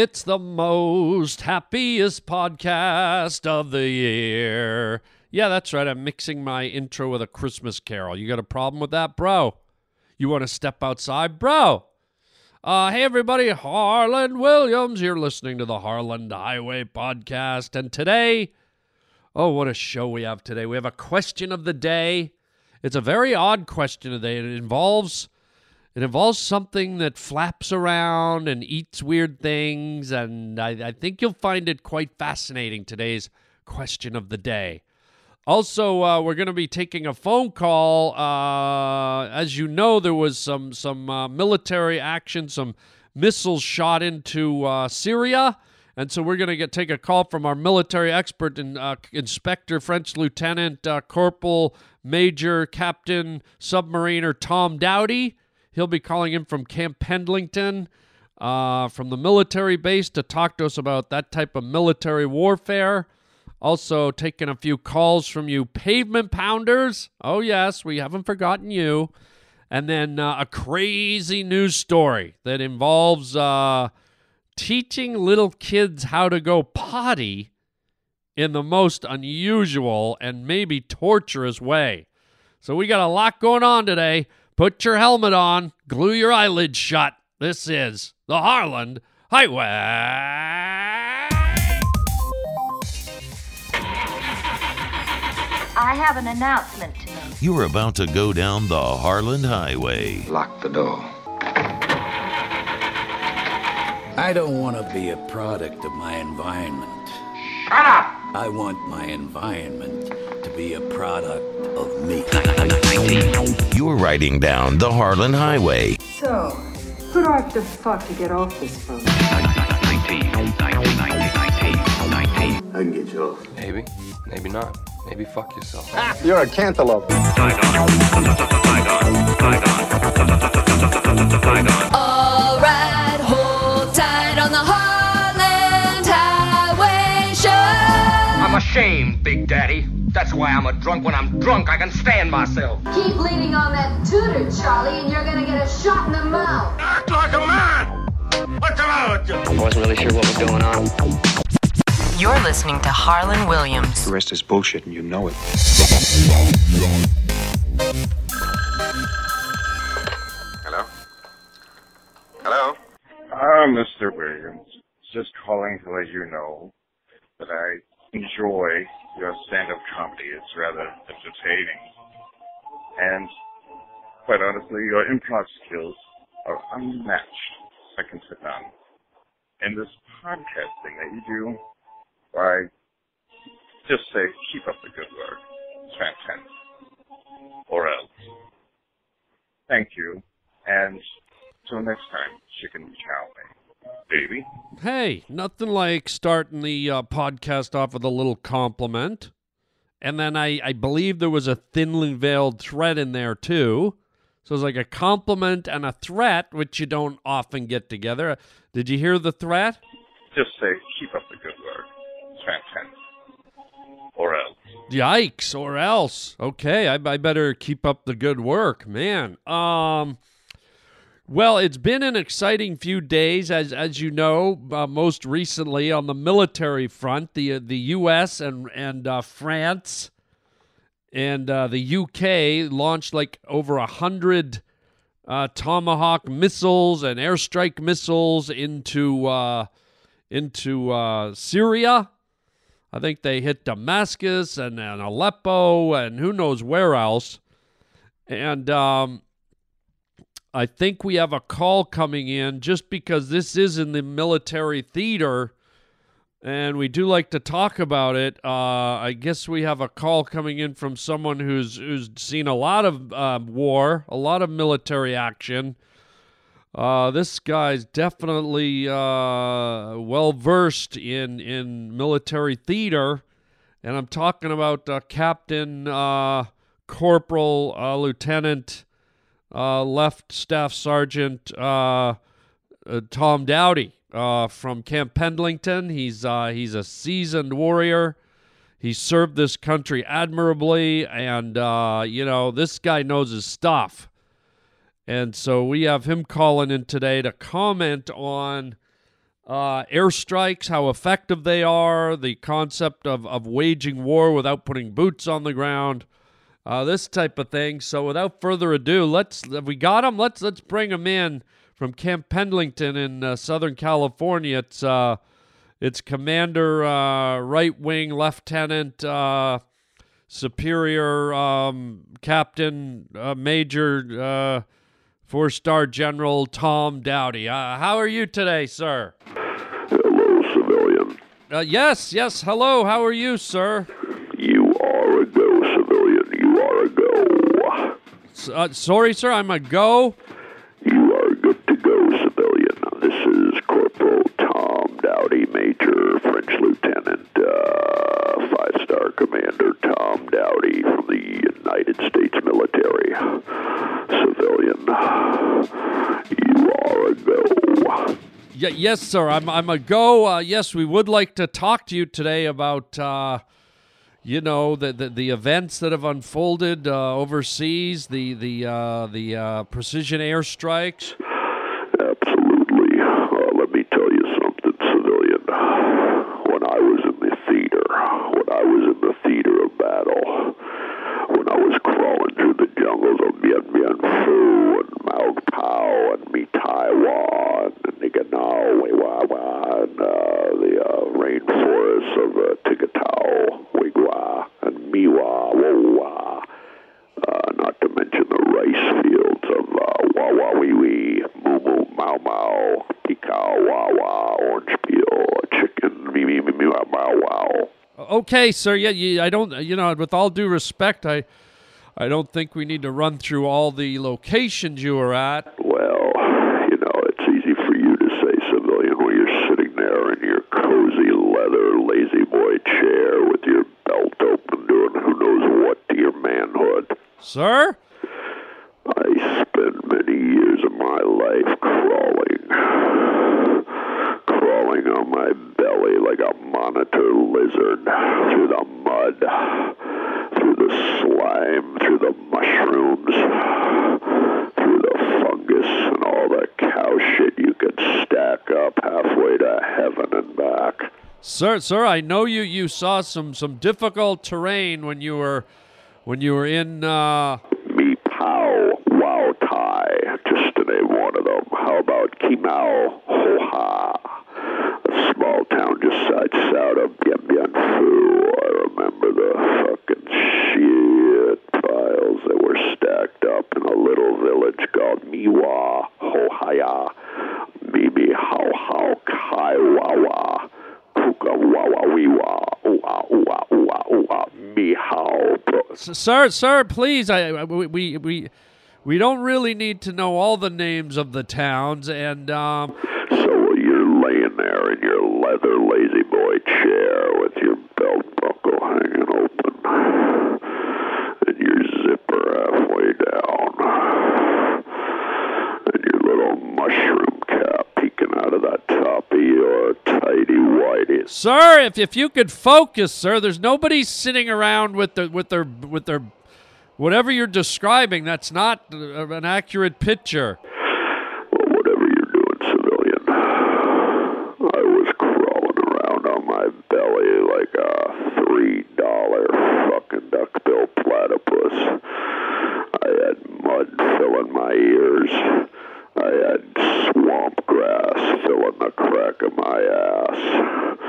It's the most happiest podcast of the year. Yeah, that's right. I'm mixing my intro with a Christmas carol. You got a problem with that, bro? You want to step outside, bro? Uh, hey, everybody. Harland Williams. You're listening to the Harland Highway Podcast. And today, oh, what a show we have today. We have a question of the day. It's a very odd question today. It involves it involves something that flaps around and eats weird things, and I, I, think you'll find it quite fascinating. Today's question of the day. Also, uh, we're going to be taking a phone call. Uh, as you know, there was some some uh, military action, some missiles shot into uh, Syria, and so we're going to get take a call from our military expert and uh, inspector, French Lieutenant uh, Corporal Major Captain Submariner Tom Dowdy. He'll be calling in from Camp Pendleton uh, from the military base to talk to us about that type of military warfare. Also, taking a few calls from you pavement pounders. Oh, yes, we haven't forgotten you. And then uh, a crazy news story that involves uh, teaching little kids how to go potty in the most unusual and maybe torturous way. So, we got a lot going on today. Put your helmet on, glue your eyelids shut. This is the Harland Highway. I have an announcement to make. You're about to go down the Harland Highway. Lock the door. I don't want to be a product of my environment. Shut up! I want my environment to be a product of me. You're riding down the Harland Highway. So, who do I have to fuck to get off this phone? I can get you off. Maybe, maybe not. Maybe fuck yourself. You're a cantaloupe. All right, hold tight on the Harland I'm ashamed, Big Daddy. That's why I'm a drunk. When I'm drunk, I can stand myself. Keep leaning on that tutor, Charlie, and you're gonna get a shot in the mouth. Act like a man! What's the matter with you? I wasn't really sure what was going on. You're listening to Harland Williams. The rest is bullshit and you know it. Hello? Hello? Ah, Mr. Williams. Just calling to let you know that I enjoy your stand-up comedy. It's rather entertaining. And quite honestly, your improv skills are unmatched, second to none. And this podcasting that you do, why, just say, keep up the good work. It's fantastic. Or else. Thank you. And till next time, chicken chow mein. Baby. Hey, nothing like starting the uh, podcast off with a little compliment. And then I, I believe there was a thinly veiled threat in there too. So it's like a compliment and a threat, which you don't often get together. Did you hear the threat? Just say, keep up the good work. Fantastic. Or else. Yikes, or else. Okay, I, I better keep up the good work, man. Um, well, it's been an exciting few days, as as you know. Uh, most recently, on the military front, the uh, the U.S. and and uh, France and uh, the U.K. launched like over a hundred uh, Tomahawk missiles and airstrike missiles into uh, into Syria. I think they hit Damascus and, and Aleppo and who knows where else. And um, I think we have a call coming in just because this is in the military theater and we do like to talk about it. Uh, I guess we have a call coming in from someone who's who's seen a lot of uh, war, a lot of military action. Uh, this guy's definitely uh, well versed in in military theater, and I'm talking about uh, Captain uh, Corporal Lieutenant Uh, left Staff Sergeant uh, uh Tom Dowdy uh, from Camp Pendleton. He's he's a seasoned warrior. He served this country admirably, and you know this guy knows his stuff. And so we have him calling in today to comment on uh, airstrikes, how effective they are, the concept of, of waging war without putting boots on the ground, uh, this type of thing. So without further ado, let's have we got him. Let's let's bring him in from Camp Pendleton in uh, Southern California. It's uh, it's Commander uh, Right Wing Lieutenant uh, Superior um, Captain uh, Major uh, Four Star General Tom Dowdy. Uh, how are you today, sir? Hello, civilian. Uh, yes, yes. Hello. How are you, sir? You are a go, uh, sorry, sir. I'm a go. You are good to go, civilian. This is Corporal Tom Dowdy, Major French Lieutenant, uh, Five Star Commander Tom Dowdy from the United States military. Civilian, you are a go. Y- yes, sir. I'm I'm a go. Uh, yes, we would like to talk to you today about uh, you know the, the the events that have unfolded uh, overseas, the the uh, the uh, precision airstrikes. Absolutely. Uh, let me tell you something, civilian. When I was in the theater, when I was in the theater of battle, I was crawling through the jungles of Bien Bien Phu and Mao Pao and Mi Taiwan and Niganao, Wiwawa, and uh, the uh, rainforests of uh, Tigatao, Wigwa, and Miwa, Wowa. Uh, not to mention the rice fields of uh, Wawa Wee Wee, Moo Moo Mau Mau, Pikau Wawa, Orange Peel, Chicken, Me Me Me Me Wow Wow Wow. Okay, sir. Yeah, you, I don't. You know, with all due respect, I I don't think we need to run through all the locations you were at. Well, you know, it's easy for you to say, civilian, when you're sitting there in your cozy leather lazy boy chair with your belt open, doing who knows what to your manhood. Sir? I spent many years of my life crawling, crawling on my belly like a monitor lizard through the mud, through the slime, through the mushrooms, through the fungus and all the cow shit you could stack up halfway to heaven and back. Sir, sir, I know you you saw some some difficult terrain when you were when you were in uh Me Pow Wow Tai, just to name one of them. How about Kimau Ho Ha? Town just south of Bien Bien Phu. I remember the fucking shit piles that were stacked up in a little village called Miwa Ho Haya. Mimi How How Kai Wawa. Kuka Wawa Wiwa. Ooh ah ah. Me How. Sir, sir, please, I, I we, we we we don't really need to know all the names of the towns and um So you're laying there in your leather lazy boy chair with your belt buckle hanging open and your zipper halfway down and your little mushroom cap peeking out of that top of your tidy whitey. Sir, if if you could focus, sir, there's nobody sitting around with their with their with their whatever you're describing. That's not uh, an accurate picture. Well, whatever you're doing, civilian. I was crawling around on my belly like a three dollar fucking duckbill platypus. I had mud filling my ears. I had swamp grass filling the crack of my ass.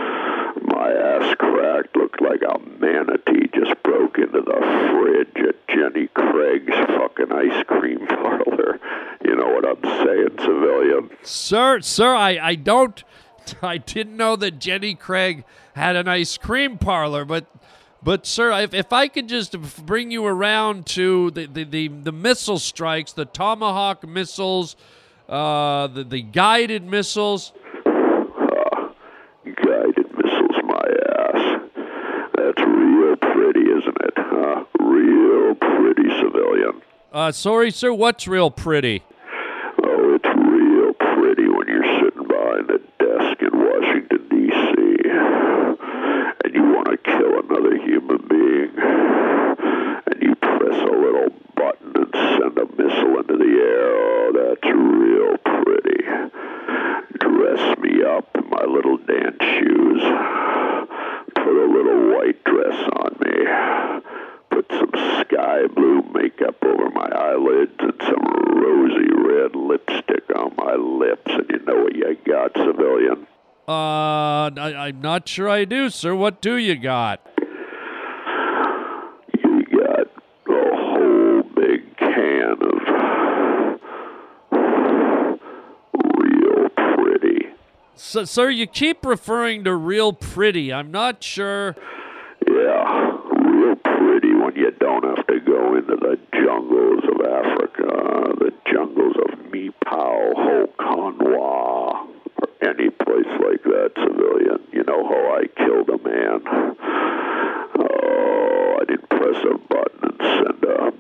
My ass crack looked like a manatee just broke into the fridge at Jenny Craig's fucking ice cream parlor. You know what I'm saying, civilian? Sir, sir, I, I don't I didn't know that Jenny Craig had an ice cream parlor, but but sir, if, if I could just bring you around to the, the, the, the missile strikes, the Tomahawk missiles, uh, the, the guided missiles. Uh, Guided missiles, my ass. That's real pretty, isn't it? Huh? Real pretty, civilian. Uh, sorry, sir, what's real pretty? Behind a desk in Washington, D.C. and you want to kill another human being. And you press a little button and send a missile into the air. Oh, that's real pretty. Dress me up in my little dance shoes, put a little white dress on me, put some sky blue makeup over my eyelids and some rosy red lipstick on my lips, and you know what you got, civilian? Uh, I, I'm not sure I do, sir. What do you got? You got a whole big can of real pretty. So, sir, you keep referring to real pretty. I'm not sure. Yeah, real pretty when you don't have to go into the jungles of Africa, the jungles of Mipao, Hokonwa, or any place like that, civilian. You know how I killed a man? Oh, I didn't press a button and send a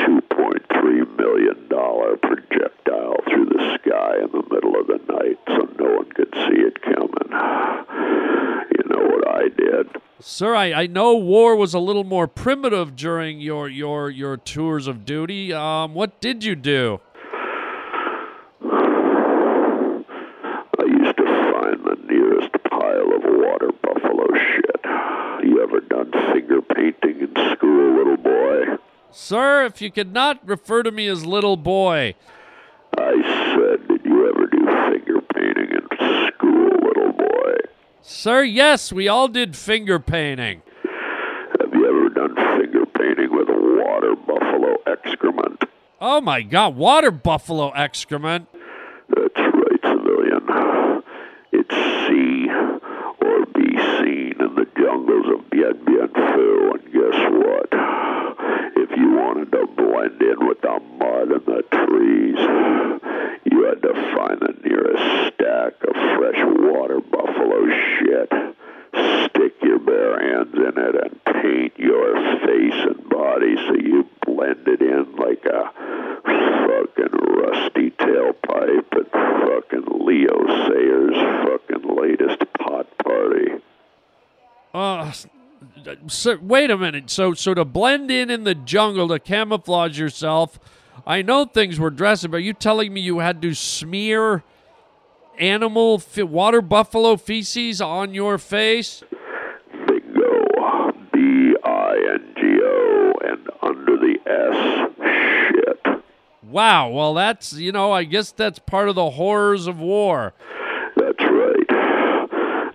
$2.3 million projectile through the sky in the middle of the night so no one could see it coming. You know what I did? Sir, I, I know war was a little more primitive during your your your tours of duty. Um, what did you do? I used to find the nearest pile of water buffalo shit. You ever done finger painting in school, little boy? Sir, if you could not refer to me as little boy. I Sir, yes, we all did finger painting. Have you ever done finger painting with water buffalo excrement? Oh my god, water buffalo excrement. That's right, civilian. It's see or be seen in the jungles of Bien Bien Phu, and guess what? To blend in with the mud and the trees, you had to find the nearest stack of fresh water buffalo shit, stick your bare hands in it, and paint your face and body so you blended in like a fucking rusty tailpipe at fucking Leo Sayers' fucking latest pot party. Uh, s- sir, wait a minute. So, so to blend in in the jungle to camouflage yourself, I know things were dressy, but are you telling me you had to smear animal fe- water buffalo feces on your face? Bingo. B I N G O and under the S. Shit. Wow. Well, that's you know, I guess that's part of the horrors of war. That's right.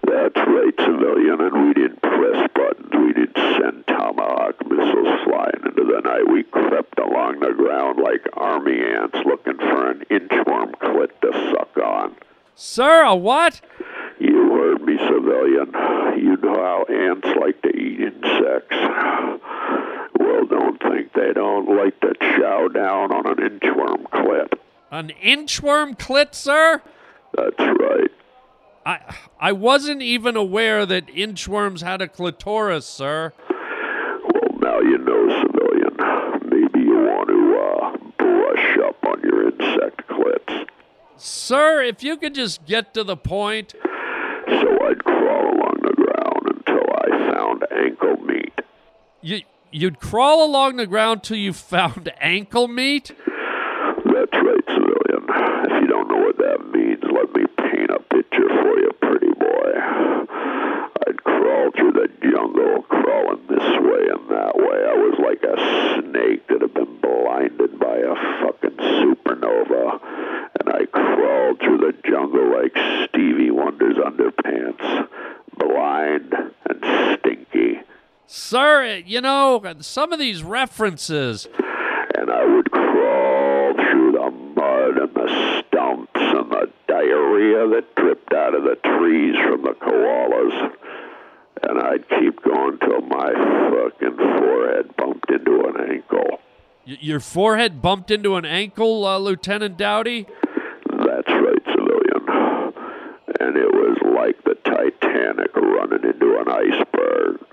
That's right, civilian. And we didn't night. We crept along the ground like army ants looking for an inchworm clit to suck on. Sir, a what? You heard me, civilian. You know how ants like to eat insects. Well, don't think they don't like to chow down on an inchworm clit. An inchworm clit, sir? That's right. I I wasn't even aware that inchworms had a clitoris, sir. Well, now you know, civilian. Uh, brush up on your insect clits. Sir, if you could just get to the point. So I'd crawl along the ground until I found ankle meat. You you'd crawl along the ground till you found ankle meat? You know, some of these references. and I would crawl through the mud and the stumps and the diarrhea that dripped out of the trees from the koalas. And I'd keep going till my fucking forehead bumped into an ankle. Y- your forehead bumped into an ankle, uh, Lieutenant Dowdy? That's right, civilian. And it was like the Titanic running into an iceberg.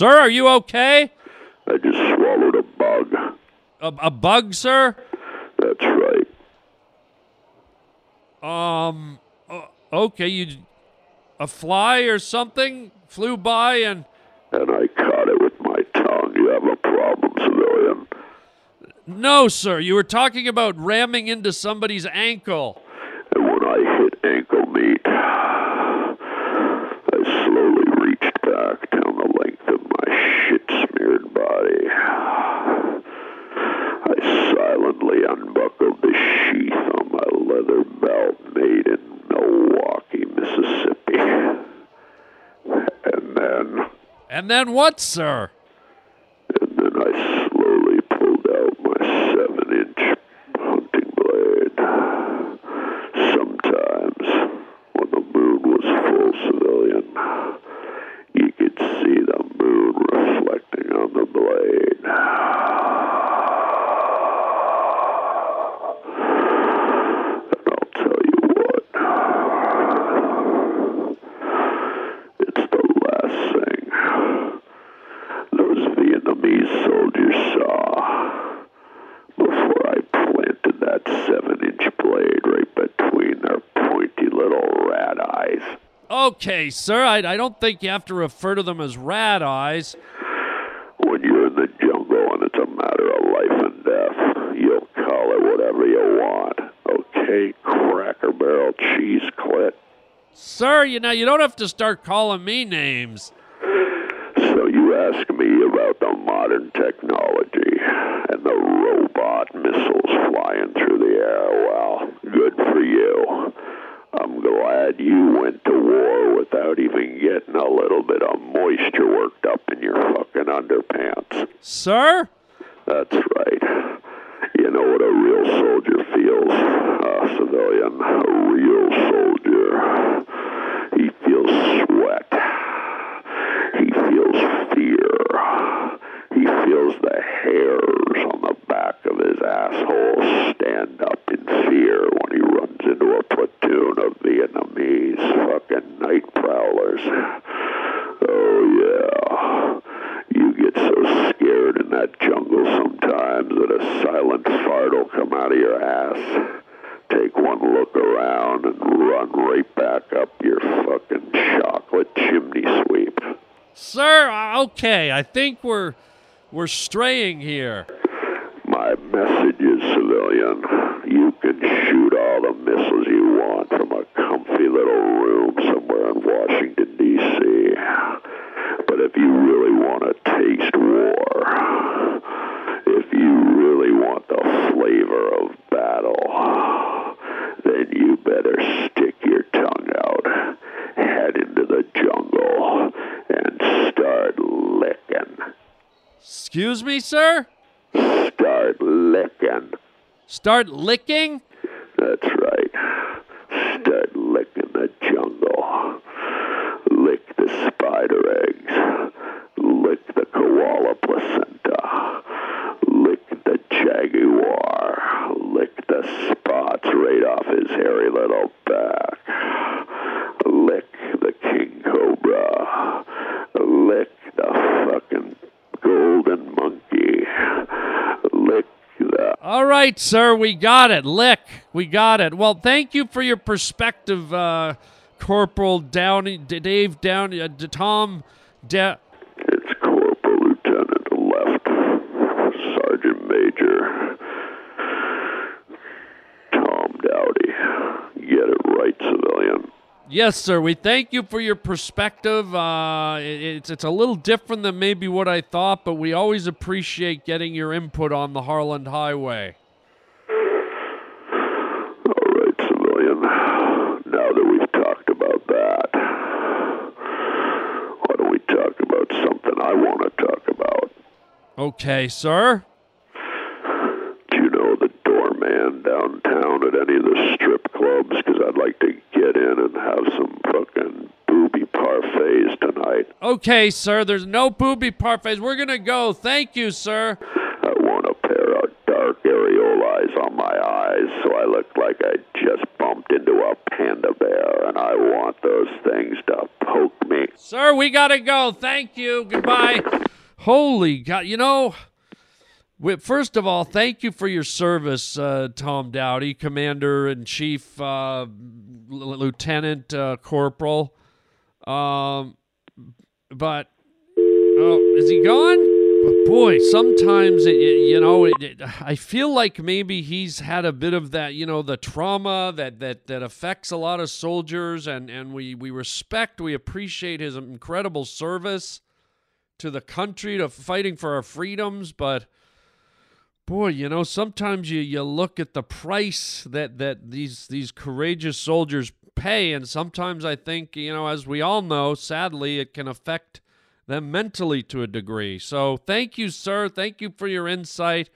Sir, are you okay? I just swallowed a bug. A, a bug, sir? That's right. Um, uh, okay, you. A fly or something flew by and. And I caught it with my tongue. You have a problem, civilian. No, sir. You were talking about ramming into somebody's ankle. And when I hit ankle meat, I slowly reached back down the length of my shit smeared body. I silently unbuckled the sheath on my leather belt made in Milwaukee, Mississippi. And then, And then what, sir? and then I slowly pulled out my seven inch hunting blade. Sometimes, when the moon was full civilian, you could see the moon reflecting on the blade. And I'll tell you what, it's the last thing those Vietnamese soldiers saw before I planted that seven inch blade right between their pointy little rat eyes. Okay, sir. I, I don't think you have to refer to them as rat eyes. When you're in the jungle and it's a matter of life and death, you'll call it whatever you want. Okay, cracker barrel cheese clit. Sir, you know, you don't have to start calling me names. So you ask me about the modern technology and the robot missiles flying through the air. Well, good for you. I'm glad you went to war without even getting a little bit of moisture worked up in your fucking underpants. Sir? That's right. You know what a real soldier feels, a civilian, a real soldier. He feels sweat. He feels fear. He feels the hairs on the back of his asshole stand up in fear when he runs into a platoon of Vietnamese fucking night prowlers. Oh, yeah. You get so scared in that jungle sometimes that a silent fart will come out of your ass. Take one look around and run right back up your fucking chocolate chimney sweep. Sir, uh, okay. I think we're we're straying here. My message is, civilian, you can shoot all the missiles you want from a comfy little room somewhere in Washington, D.C. But if you really want to taste war, if you really want the flavor of battle, then you better stick your tongue out, head into the jungle, and start licking. Excuse me, sir? Start licking. Start licking? That's right. Start licking the jungle. Lick the spider eggs. Lick the koala placenta. Lick the jaguar. Lick the spots right off his hairy little back. Lick the king cobra. Lick the fucking golden monkey. Lick the All right, sir, we got it. Lick, we got it. Well, thank you for your perspective, uh, Corporal Downey, Dave Downey, uh, Tom It's Corporal Lieutenant Left, Sergeant Major Tom Dowdy. Get it right, civilian. Yes, sir. We thank you for your perspective. Uh, it- it's it's a little different than maybe what I thought, but we always appreciate getting your input on the Harland Highway. All right, civilian. Now that we've talked about that, why don't we talk about something I want to talk about? Okay, sir. Do you know the doorman downtown at any of the strip clubs? Because I'd like to get in and have some fucking booby parfaits tonight. Okay, sir. There's no booby parfaits. We're gonna go. Thank you, sir. I want a pair of dark areolas on my eyes so I look like I just bumped into a panda bear, and I want those things to poke me. Sir, we gotta go. Thank you. Goodbye. Holy God! You know, first of all, thank you for your service, uh, Tom Dowdy, Commander in Chief, uh, Lieutenant uh, Corporal. Um, but oh, is he gone? But boy, sometimes it, it- you know, it- I feel like maybe he's had a bit of that, you know, the trauma that that that affects a lot of soldiers, and and we we respect, we appreciate his incredible service to the country, to fighting for our freedoms, but. Boy, you know, sometimes you, you look at the price that, that these these courageous soldiers pay, and sometimes I think, you know, as we all know, sadly, it can affect them mentally to a degree. So thank you, sir. Thank you for your insight.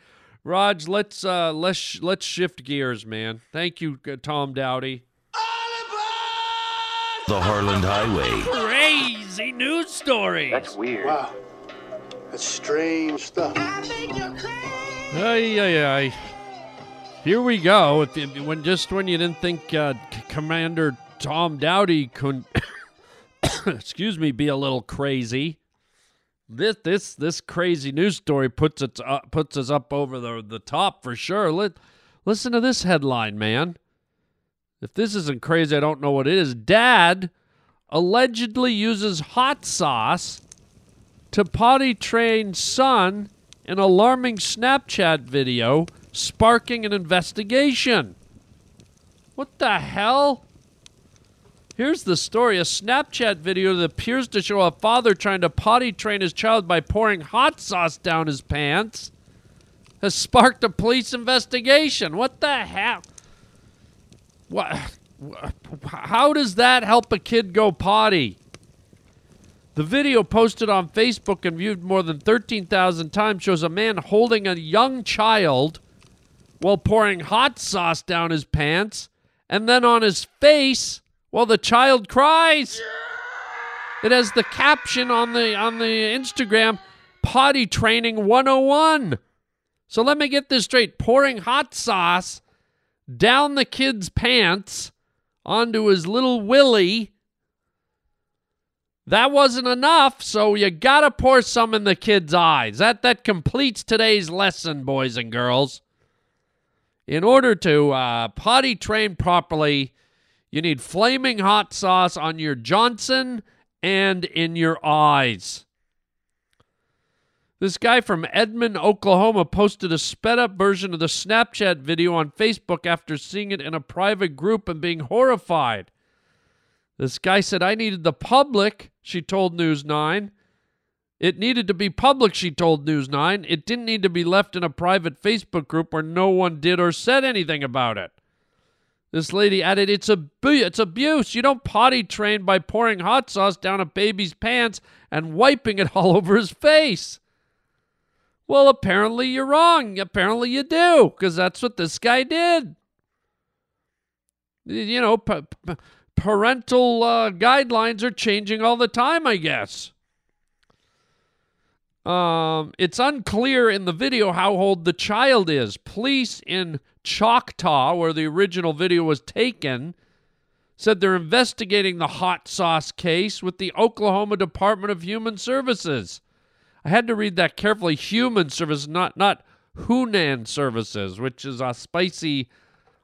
Raj, let's uh let's let's shift gears, man. Thank you, uh, Tom Dowdy. The Harland Highway. Crazy news story. That's weird. Wow. That's strange stuff. Ay, ay, ay. Here we go. When just when you didn't think uh, Commander Tom Dowdy could, excuse me, be a little crazy, this this this crazy news story puts it uh, puts us up over the the top for sure. Let listen to this headline, man. If this isn't crazy, I don't know what it is. Dad allegedly uses hot sauce to potty train son an alarming Snapchat video sparking an investigation. What the hell? Here's the story a Snapchat video that appears to show a father trying to potty train his child by pouring hot sauce down his pants has sparked a police investigation. What the hell? What? How does that help a kid go potty? The video posted on Facebook and viewed more than 13,000 times shows a man holding a young child while pouring hot sauce down his pants and then on his face while the child cries. It has the caption on the on the Instagram potty training 101. So let me get this straight. Pouring hot sauce down the kid's pants onto his little willy that wasn't enough, so you gotta pour some in the kid's eyes. That that completes today's lesson, boys and girls. In order to uh, potty train properly, you need flaming hot sauce on your Johnson and in your eyes. This guy from Edmond, Oklahoma posted a sped up version of the Snapchat video on Facebook after seeing it in a private group and being horrified. This guy said, I needed the public, she told News 9. It needed to be public, she told News 9. It didn't need to be left in a private Facebook group where no one did or said anything about it. This lady added, It's, abu- it's abuse. You don't potty train by pouring hot sauce down a baby's pants and wiping it all over his face. Well, apparently you're wrong. Apparently you do, because that's what this guy did. You know, p- p- parental uh, guidelines are changing all the time, I guess. Um, it's unclear in the video how old the child is. Police in Choctaw, where the original video was taken, said they're investigating the hot sauce case with the Oklahoma Department of Human Services. I had to read that carefully. Human Services, not not Hunan Services, which is a spicy,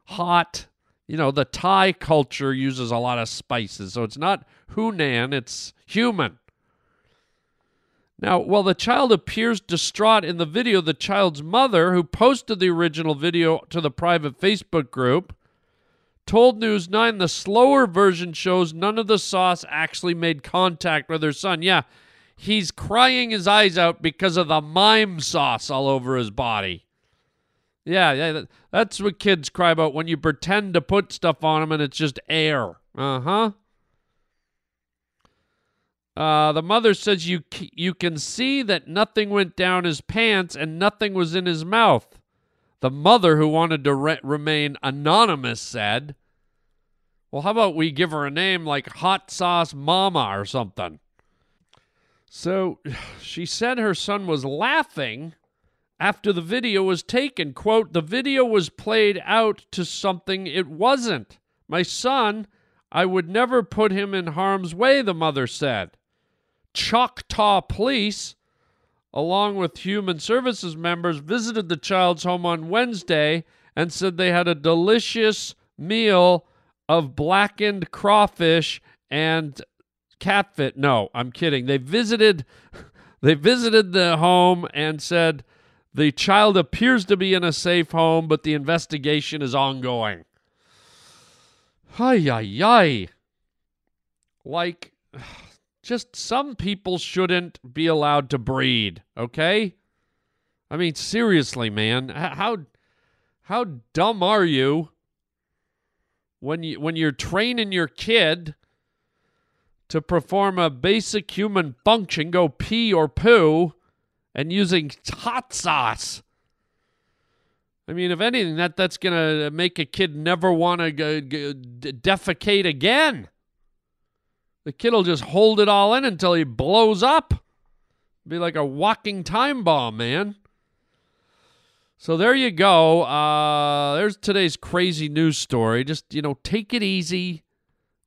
hot. You know, the Thai culture uses a lot of spices, so it's not Hunan, it's human. Now, while the child appears distraught in the video, the child's mother, who posted the original video to the private Facebook group, told News 9 the slower version shows none of the sauce actually made contact with her son. Yeah, he's crying his eyes out because of the mime sauce all over his body. Yeah, yeah, that- that's what kids cry about when you pretend to put stuff on them and it's just air. Uh huh. Uh, the mother says you you can see that nothing went down his pants and nothing was in his mouth. The mother, who wanted to re- remain anonymous, said, "Well, how about we give her a name like Hot Sauce Mama or something?" So she said her son was laughing after the video was taken. Quote, the video was played out to something it wasn't. My son, I would never put him in harm's way, the mother said. Choctaw police, along with human services members, visited the child's home on Wednesday and said they had a delicious meal of blackened crawfish and catfish. No, I'm kidding. They visited They visited the home and said the child appears to be in a safe home, but the investigation is ongoing. Ay, ay, ay. Like, just some people shouldn't be allowed to breed, okay? I mean, seriously, man. How how dumb are you when you when you're training your kid to perform a basic human function, go pee or poo, and using hot sauce? I mean, if anything, that that's gonna make a kid never want to defecate again. The kid will just hold it all in until he blows up. Be like a walking time bomb, man. So there you go. Uh, there's today's crazy news story. Just, you know, take it easy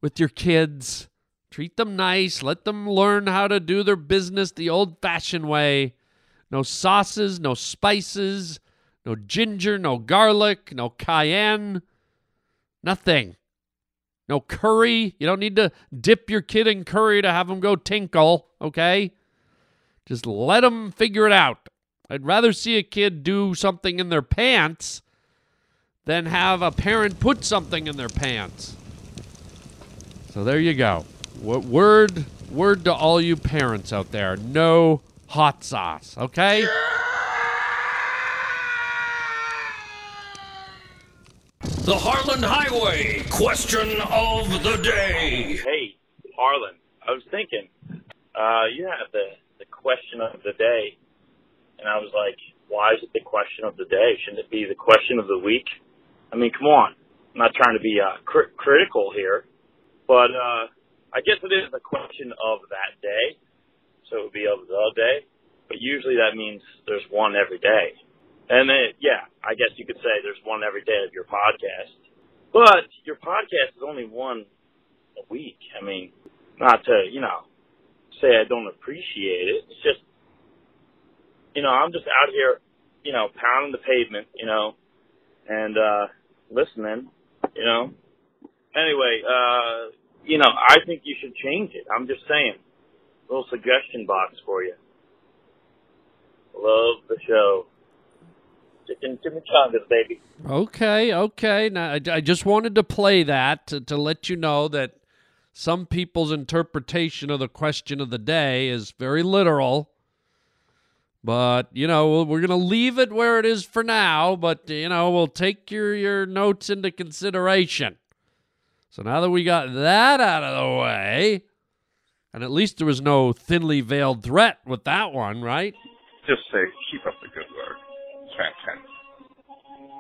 with your kids. Treat them nice. Let them learn how to do their business the old fashioned way. No sauces, no spices, no ginger, no garlic, no cayenne, nothing. No curry. You don't need to dip your kid in curry to have them go tinkle, okay? Just let them figure it out. I'd rather see a kid do something in their pants than have a parent put something in their pants. So there you go. What Word word to all you parents out there. No hot sauce, okay? The Harland Highway question of the day. Hey, Harland, I was thinking, uh, you have the, the question of the day and I was like, why is it the question of the day? Shouldn't it be the question of the week? I mean, come on. I'm not trying to be uh, cr- critical here, but uh, I guess it is the question of that day. So it would be of the day, but usually that means there's one every day. And then, yeah, I guess you could say there's one every day of your podcast. But your podcast is only one a week. I mean, not to, you know, say I don't appreciate it. It's just you know, I'm just out here, you know, pounding the pavement, you know, and uh listening, you know. Anyway, uh you know, I think you should change it. I'm just saying. Little suggestion box for you. Love the show. Chicken chimichangas, baby. Okay, okay. Now, I, I just wanted to play that to, to let you know that some people's interpretation of the question of the day is very literal but, you know, we're to leave it where it is for now, but, you know, we'll take your, your notes into consideration. So now that we got that out of the way, and at least there was no thinly veiled threat with that one, right? Just say, keep up the good work. Fantastic.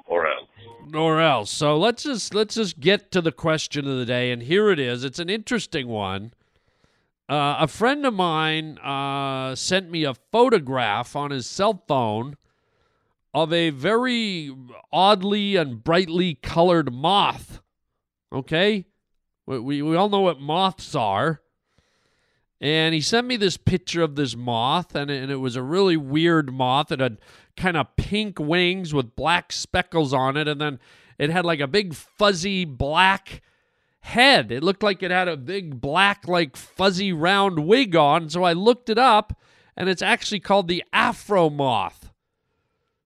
Or else. Or else. So let's just let's just get to the question of the day, and here it is. It's an interesting one. Uh, a friend of mine uh, sent me a photograph on his cell phone of a very oddly and brightly colored moth. Okay? We, we, we all know what moths are. And he sent me this picture of this moth, and, and it was a really weird moth. It had kind of pink wings with black speckles on it, and then it had like a big fuzzy black head. It looked like it had a big black, like fuzzy round wig on. So I looked it up, and it's actually called the Afro Moth.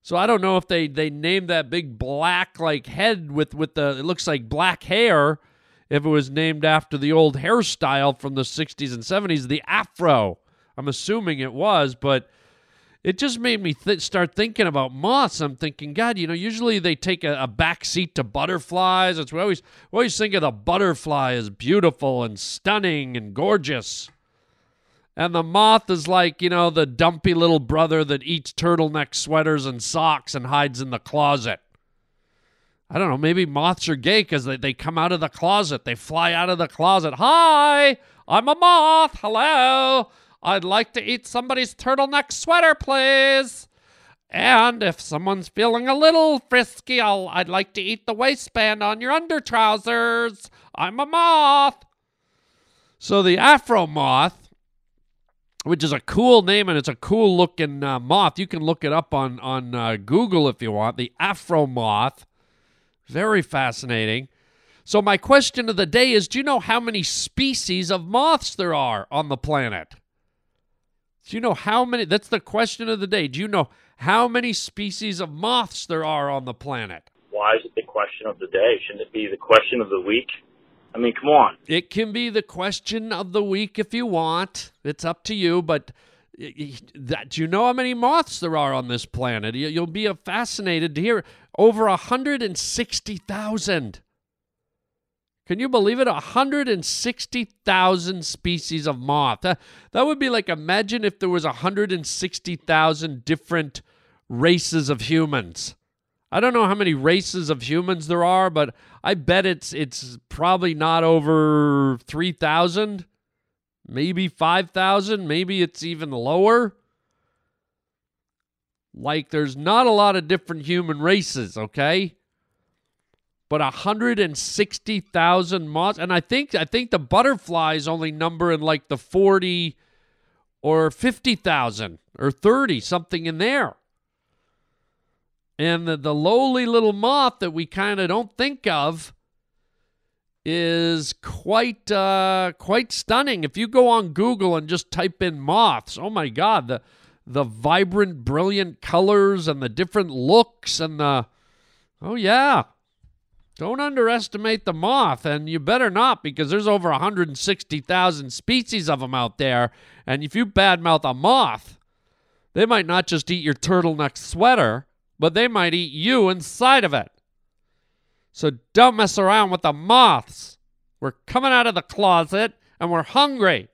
So I don't know if they they named that big black like head with with the it looks like black hair if it was named after the old hairstyle from the 60s and 70s the afro. I'm assuming it was, but it just made me th- start thinking about moths. I'm thinking, God, you know, usually they take a, a back seat to butterflies. It's we always we always think of the butterfly as beautiful and stunning and gorgeous. And the moth is like, you know, the dumpy little brother that eats turtleneck sweaters and socks and hides in the closet. I don't know, maybe moths are gay because they, they come out of the closet. They fly out of the closet. Hi, I'm a moth. Hello. I'd like to eat somebody's turtleneck sweater, please. And if someone's feeling a little frisky, I'll, I'd like to eat the waistband on your under trousers. I'm a moth. So the Afro moth, which is a cool name and it's a cool looking uh, moth. You can look it up on on uh, Google if you want. The Afro moth, very fascinating. So my question of the day is: Do you know how many species of moths there are on the planet? Do you know how many? That's the question of the day. Do you know how many species of moths there are on the planet? Why is it the question of the day? Shouldn't it be the question of the week? I mean, come on. It can be the question of the week if you want. It's up to you, but that do you know how many moths there are on this planet? You'll be fascinated to hear over 160,000. Can you believe it? 160,000 species of moth. That, would be like imagine if there was 160,000 different races of humans. I don't know how many races of humans there are, but I bet it's it's probably not over 3,000, maybe 5,000, maybe it's even lower. Like there's not a lot of different human races, okay? but 160,000 moths and I think I think the butterflies only number in like the 40 or 50,000 or 30 something in there. And the, the lowly little moth that we kind of don't think of is quite uh, quite stunning. If you go on Google and just type in moths, oh my god, the the vibrant, brilliant colors and the different looks and the oh yeah, don't underestimate the moth, and you better not because there's over 160,000 species of them out there. And if you badmouth a moth, they might not just eat your turtleneck sweater, but they might eat you inside of it. So don't mess around with the moths. We're coming out of the closet and we're hungry.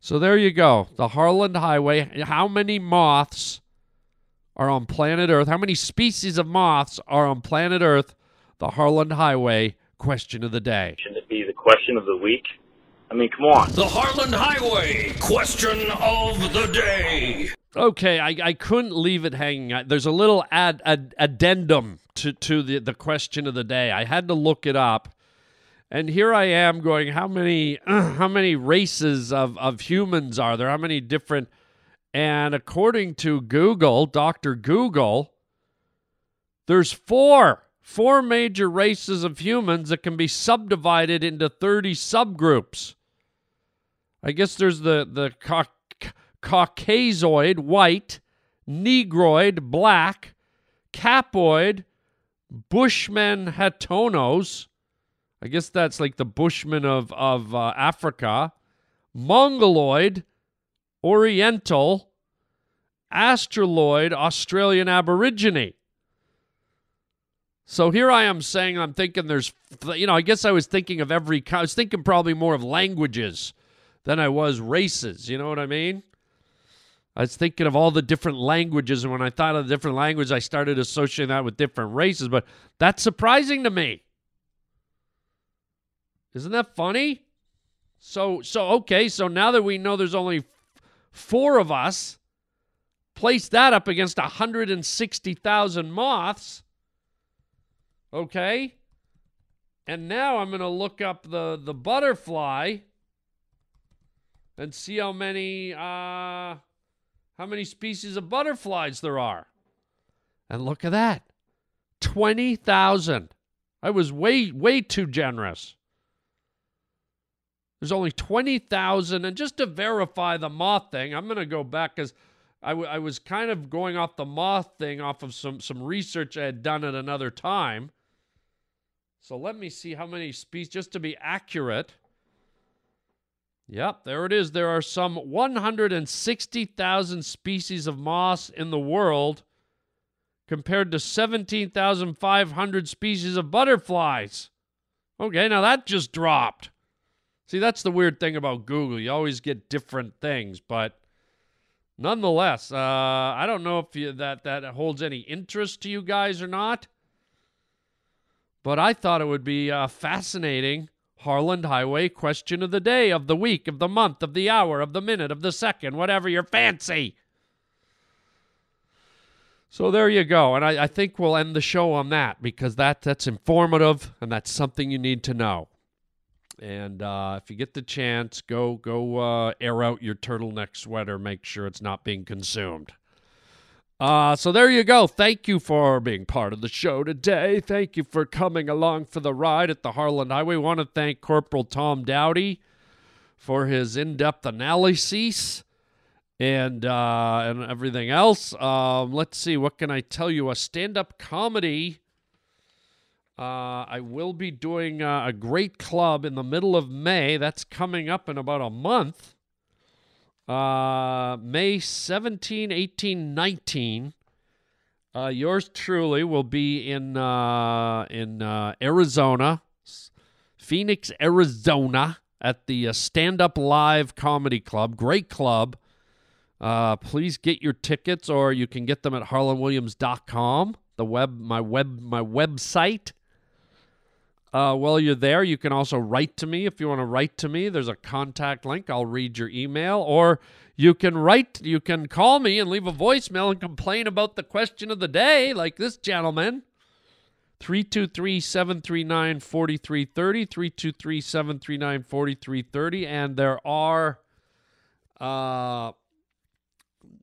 So there you go. The Harland Highway. How many moths are on planet Earth? How many species of moths are on planet Earth? The Harland Highway question of the day. Shouldn't it be the question of the week? I mean, come on. The Harland Highway question of the day. Okay, I, I couldn't leave it hanging. There's a little ad, ad, addendum to, to the, the question of the day. I had to look it up. And here I am going, how many how many races of, of humans are there? How many different and according to Google, Dr. Google, there's four, four major races of humans that can be subdivided into 30 subgroups. I guess there's the, the ca- Caucasoid, white, Negroid, black, Capoid, Bushman Hatonos. I guess that's like the Bushmen of, of uh, Africa. Mongoloid, Oriental, Australoid, Australian Aborigine. So here I am saying, I'm thinking there's, you know, I guess I was thinking of every, I was thinking probably more of languages than I was races. You know what I mean? I was thinking of all the different languages, and when I thought of the different languages, I started associating that with different races. But that's surprising to me. Isn't that funny? So, so okay. So now that we know there's only four of us, place that up against 160,000 moths. Okay? And now I'm going to look up the, the butterfly and see how many uh, how many species of butterflies there are. And look at that. 20,000. I was way way too generous. There's only 20,000. And just to verify the moth thing, I'm going to go back because I, w- I was kind of going off the moth thing off of some, some research I had done at another time. So let me see how many species, just to be accurate. Yep, there it is. There are some 160,000 species of moss in the world compared to 17,500 species of butterflies. Okay, now that just dropped. See, that's the weird thing about Google. You always get different things, but nonetheless, uh, I don't know if you, that that holds any interest to you guys or not. But I thought it would be uh, fascinating. Harland Highway question of the day, of the week, of the month, of the hour, of the minute, of the second, whatever your fancy. So there you go. And I, I think we'll end the show on that because that that's informative and that's something you need to know. And uh, if you get the chance, go go uh, air out your turtleneck sweater. Make sure it's not being consumed. Uh, so there you go. Thank you for being part of the show today. Thank you for coming along for the ride at the Harland Highway. We want to thank Corporal Tom Dowdy for his in-depth analysis and uh, and everything else. Um, let's see, what can I tell you? A stand-up comedy. Uh, I will be doing uh, a great club in the middle of May. That's coming up in about a month. Uh, May 17, 18, 19. Uh, yours truly will be in uh, in uh, Arizona, Phoenix, Arizona, at the uh, Stand Up Live Comedy Club. Great club. Uh, please get your tickets, or you can get them at harlanwilliams.com, the web, my web, my website. Uh, while you're there, you can also write to me if you want to write to me. There's a contact link. I'll read your email, or you can write, you can call me and leave a voicemail and complain about the question of the day, like this gentleman. 323 739 4330. 323 739 4330. And there are. Uh,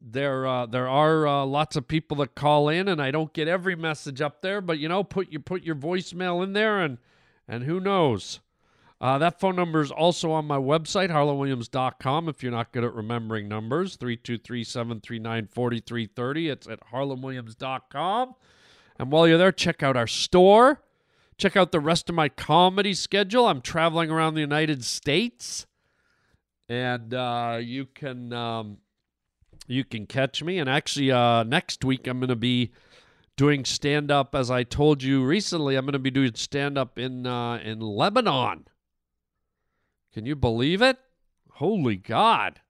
there uh, there are uh, lots of people that call in, and I don't get every message up there. But you know, put you put your voicemail in there, and and who knows? Uh, that phone number is also on my website, harlanwilliams.com. If you're not good at remembering numbers, 323 739 4330. It's at harlanwilliams.com. And while you're there, check out our store. Check out the rest of my comedy schedule. I'm traveling around the United States. And uh, you can. Um, you can catch me. And actually, uh, next week I'm going to be doing stand up. As I told you recently, I'm going to be doing stand up in uh, in Lebanon. Can you believe it? Holy God!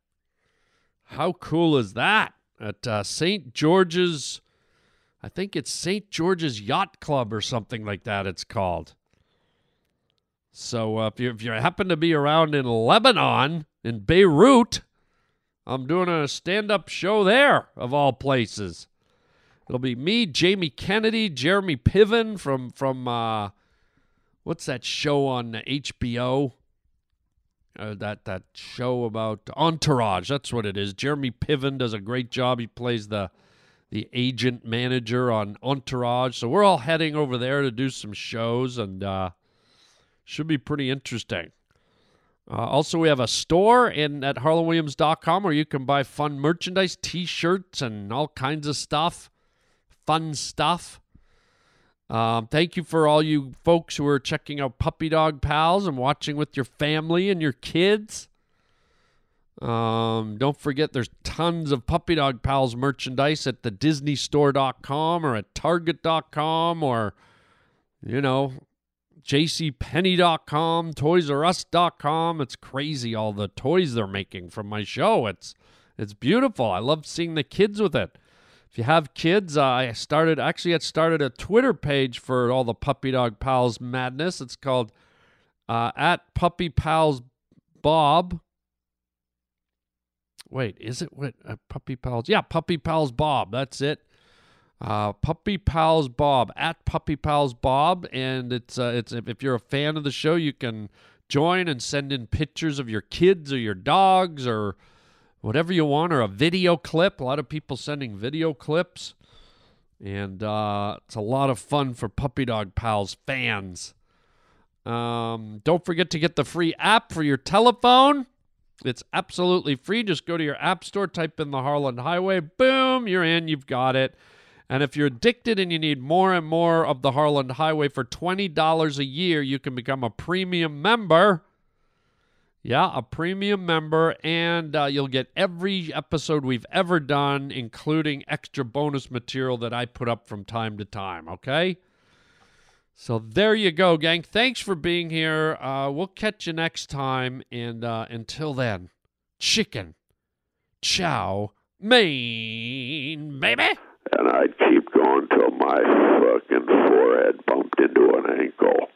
How cool is that? At uh, St. George's, I think it's St. George's Yacht Club or something like that. It's called. So uh, if you if you happen to be around in Lebanon in Beirut I'm doing a stand up show there, of all places. It'll be me, Jamie Kennedy, Jeremy Piven from, from uh, what's that show on HBO? Uh, that that show about Entourage. That's what it is. Jeremy Piven does a great job. He plays the the agent manager on Entourage. So we're all heading over there to do some shows, and uh, should be pretty interesting. Uh, also, we have a store in at harlanwilliams.com where you can buy fun merchandise, T-shirts, and all kinds of stuff, fun stuff. Um, thank you for all you folks who are checking out Puppy Dog Pals and watching with your family and your kids. Um, don't forget, there's tons of Puppy Dog Pals merchandise at the DisneyStore.com or at Target.com or, you know, jcpenney.com, toysrus.com. It's crazy all the toys they're making from my show. It's it's beautiful. I love seeing the kids with it. If you have kids, uh, I started actually I started a Twitter page for all the Puppy Dog Pals madness. It's called uh, at Puppy Pals Bob. Wait, is it what uh, Puppy Pals? Yeah, Puppy Pals Bob. That's it. Uh, Puppy Pals Bob at Puppy Pals Bob, and it's uh, it's if you're a fan of the show, you can join and send in pictures of your kids or your dogs or whatever you want, or a video clip. A lot of people sending video clips, and uh, it's a lot of fun for Puppy Dog Pals fans. Um, don't forget to get the free app for your telephone. It's absolutely free. Just go to your app store, type in the Harland Highway, boom, you're in, you've got it. And if you're addicted and you need more and more of the Harland Highway for $20 a year, you can become a premium member. Yeah, a premium member, and uh, you'll get every episode we've ever done, including extra bonus material that I put up from time to time, okay? So there you go, gang. Thanks for being here. Uh, we'll catch you next time, and uh, until then, chicken, chow, mein, baby and I'd keep going till my fucking forehead bumped into an angle.